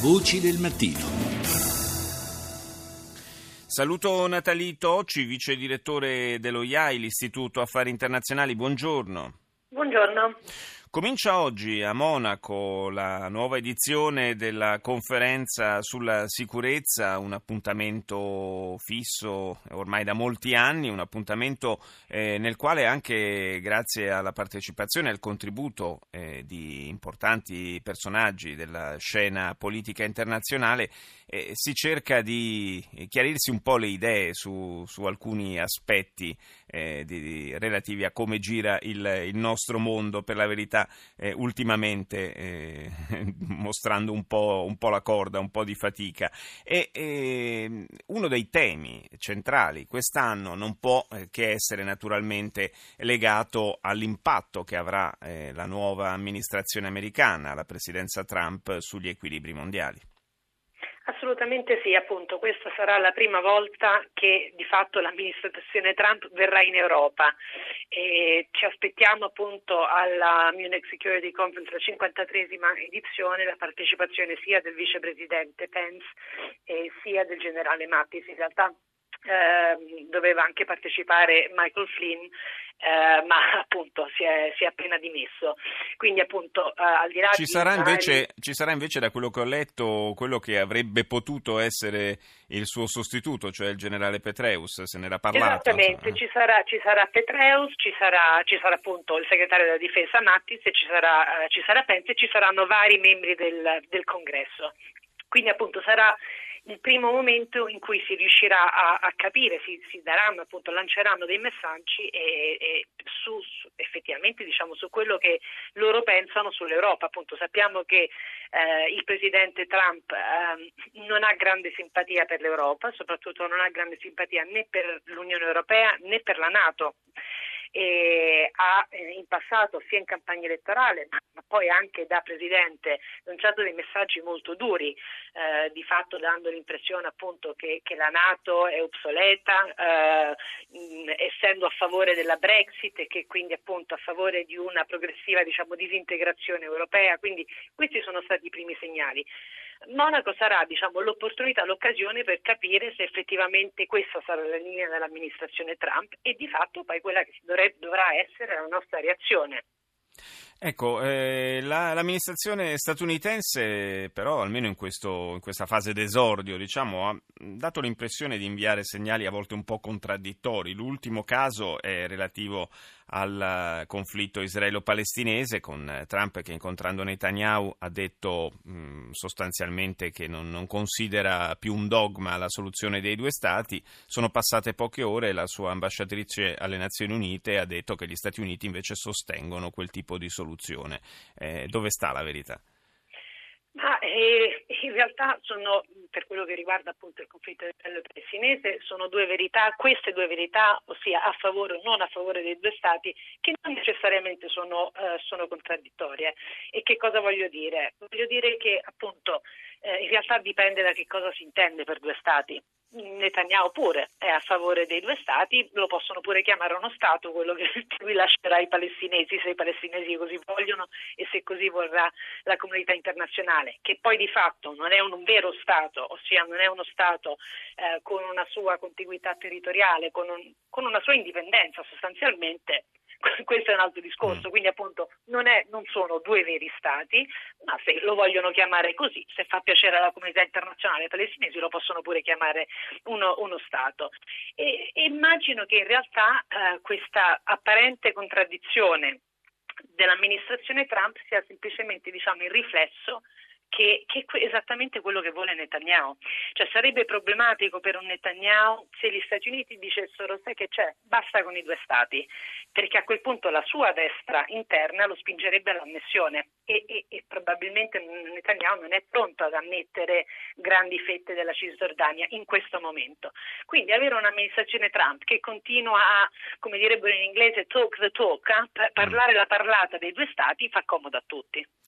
Voci del mattino. Saluto Natalì Tocci, vice direttore dello IAI, l'Istituto Affari Internazionali. Buongiorno. Buongiorno. Comincia oggi a Monaco la nuova edizione della conferenza sulla sicurezza, un appuntamento fisso ormai da molti anni, un appuntamento eh, nel quale anche grazie alla partecipazione e al contributo eh, di importanti personaggi della scena politica internazionale eh, si cerca di chiarirsi un po' le idee su, su alcuni aspetti eh, di, relativi a come gira il, il, nostro mondo, per la verità eh, ultimamente eh, mostrando un po', un po', la corda, un po' di fatica. E ehm, uno dei temi centrali quest'anno non può eh, che essere naturalmente legato all'impatto che avrà eh, la nuova amministrazione americana, la presidenza Trump, sugli equilibri mondiali. Assolutamente sì, appunto, questa sarà la prima volta che di fatto l'amministrazione Trump verrà in Europa. E ci aspettiamo appunto alla Munich Security Conference, la 53esima edizione, la partecipazione sia del vicepresidente Pence e sia del generale Mattis. In realtà eh, doveva anche partecipare Michael Flynn eh, ma appunto si è, si è, appena dimesso. Quindi appunto eh, al di là ci, di sarà invece, ci sarà invece da quello che ho letto quello che avrebbe potuto essere il suo sostituto, cioè il generale Petreus, se n'era parlato. Esattamente, ci sarà, ci sarà Petreus, ci sarà, ci sarà, appunto il segretario della difesa Mattis, ci sarà, eh, ci sarà Pence e ci saranno vari membri del, del congresso. Quindi appunto sarà il primo momento in cui si riuscirà a, a capire, si, si, daranno appunto, lanceranno dei messaggi e, e su, su, effettivamente diciamo su quello che loro pensano sull'Europa. Appunto, sappiamo che eh, il presidente Trump eh, non ha grande simpatia per l'Europa, soprattutto non ha grande simpatia né per l'Unione Europea né per la Nato e ha eh, in passato sia in campagna elettorale ma poi anche da presidente lanciato dei messaggi molto duri, eh, di fatto dando l'impressione appunto che, che la Nato è obsoleta, eh, mh, essendo a favore della Brexit e che quindi appunto a favore di una progressiva diciamo, disintegrazione europea, quindi questi sono stati i primi segnali. Monaco sarà diciamo, l'opportunità, l'occasione per capire se effettivamente questa sarà la linea dell'amministrazione Trump e di fatto poi quella che dovrebbe, dovrà essere la nostra reazione. Ecco, eh, la, l'amministrazione statunitense però, almeno in, questo, in, questa fase d'esordio, diciamo, ha dato l'impressione di inviare segnali a volte un po' contraddittori. L'ultimo caso è relativo al conflitto israelo-palestinese con Trump che incontrando Netanyahu ha detto mh, sostanzialmente che non, non, considera più un dogma la soluzione dei due stati. Sono passate poche ore e la sua ambasciatrice alle Nazioni Unite ha detto che gli Stati Uniti invece sostengono quel tipo di soluzione. Eh, dove sta la verità? Eh, in realtà sono, per quello che riguarda appunto il conflitto israelo-palestinese, sono due verità, queste due verità, ossia a favore o non a favore dei due stati, che non necessariamente sono, eh, sono contraddittorie. E che cosa voglio dire? Voglio dire che appunto eh, in realtà dipende da che cosa si intende per due stati. Netanyahu pure è a favore dei due stati, lo possono pure chiamare uno Stato, quello che lui lascerà ai palestinesi se i palestinesi così vogliono e se così vorrà la comunità internazionale, che poi di fatto non è un vero Stato, ossia non è uno Stato eh, con una sua contiguità territoriale, con, un, con una sua indipendenza sostanzialmente questo è un altro discorso, mm. quindi appunto non, è, non, sono due veri stati, ma se lo vogliono chiamare così, se fa piacere alla comunità internazionale palestinesi lo possono pure chiamare uno, uno Stato. E, e, immagino che in realtà eh, questa apparente contraddizione dell'amministrazione Trump sia semplicemente diciamo, il riflesso che, che, è esattamente quello che vuole Netanyahu. Cioè sarebbe problematico per un Netanyahu se gli Stati Uniti dicessero sai che c'è, basta con i due stati, perché a quel punto la sua destra interna lo spingerebbe all'annessione e, e, e probabilmente Netanyahu non è pronto ad ammettere grandi fette della Cisgiordania in questo momento. Quindi avere un'amministrazione Trump che continua a, come direbbero in inglese, talk the talk, eh, parlare la parlata dei due stati fa comodo a tutti.